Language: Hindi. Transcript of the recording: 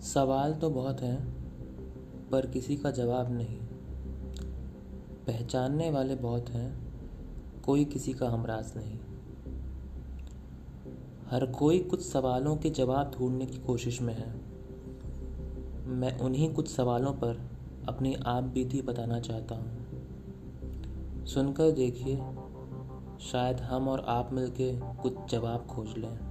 सवाल तो बहुत हैं, पर किसी का जवाब नहीं। पहचानने वाले बहुत हैं, कोई किसी का हमराज नहीं। हर कोई कुछ सवालों के जवाब ढूँढने की कोशिश में है। मैं उन्हीं कुछ सवालों पर अपनी आप बीती बताना चाहता हूँ। सुनकर देखिए, शायद हम और आप मिलके कुछ जवाब खोज लें।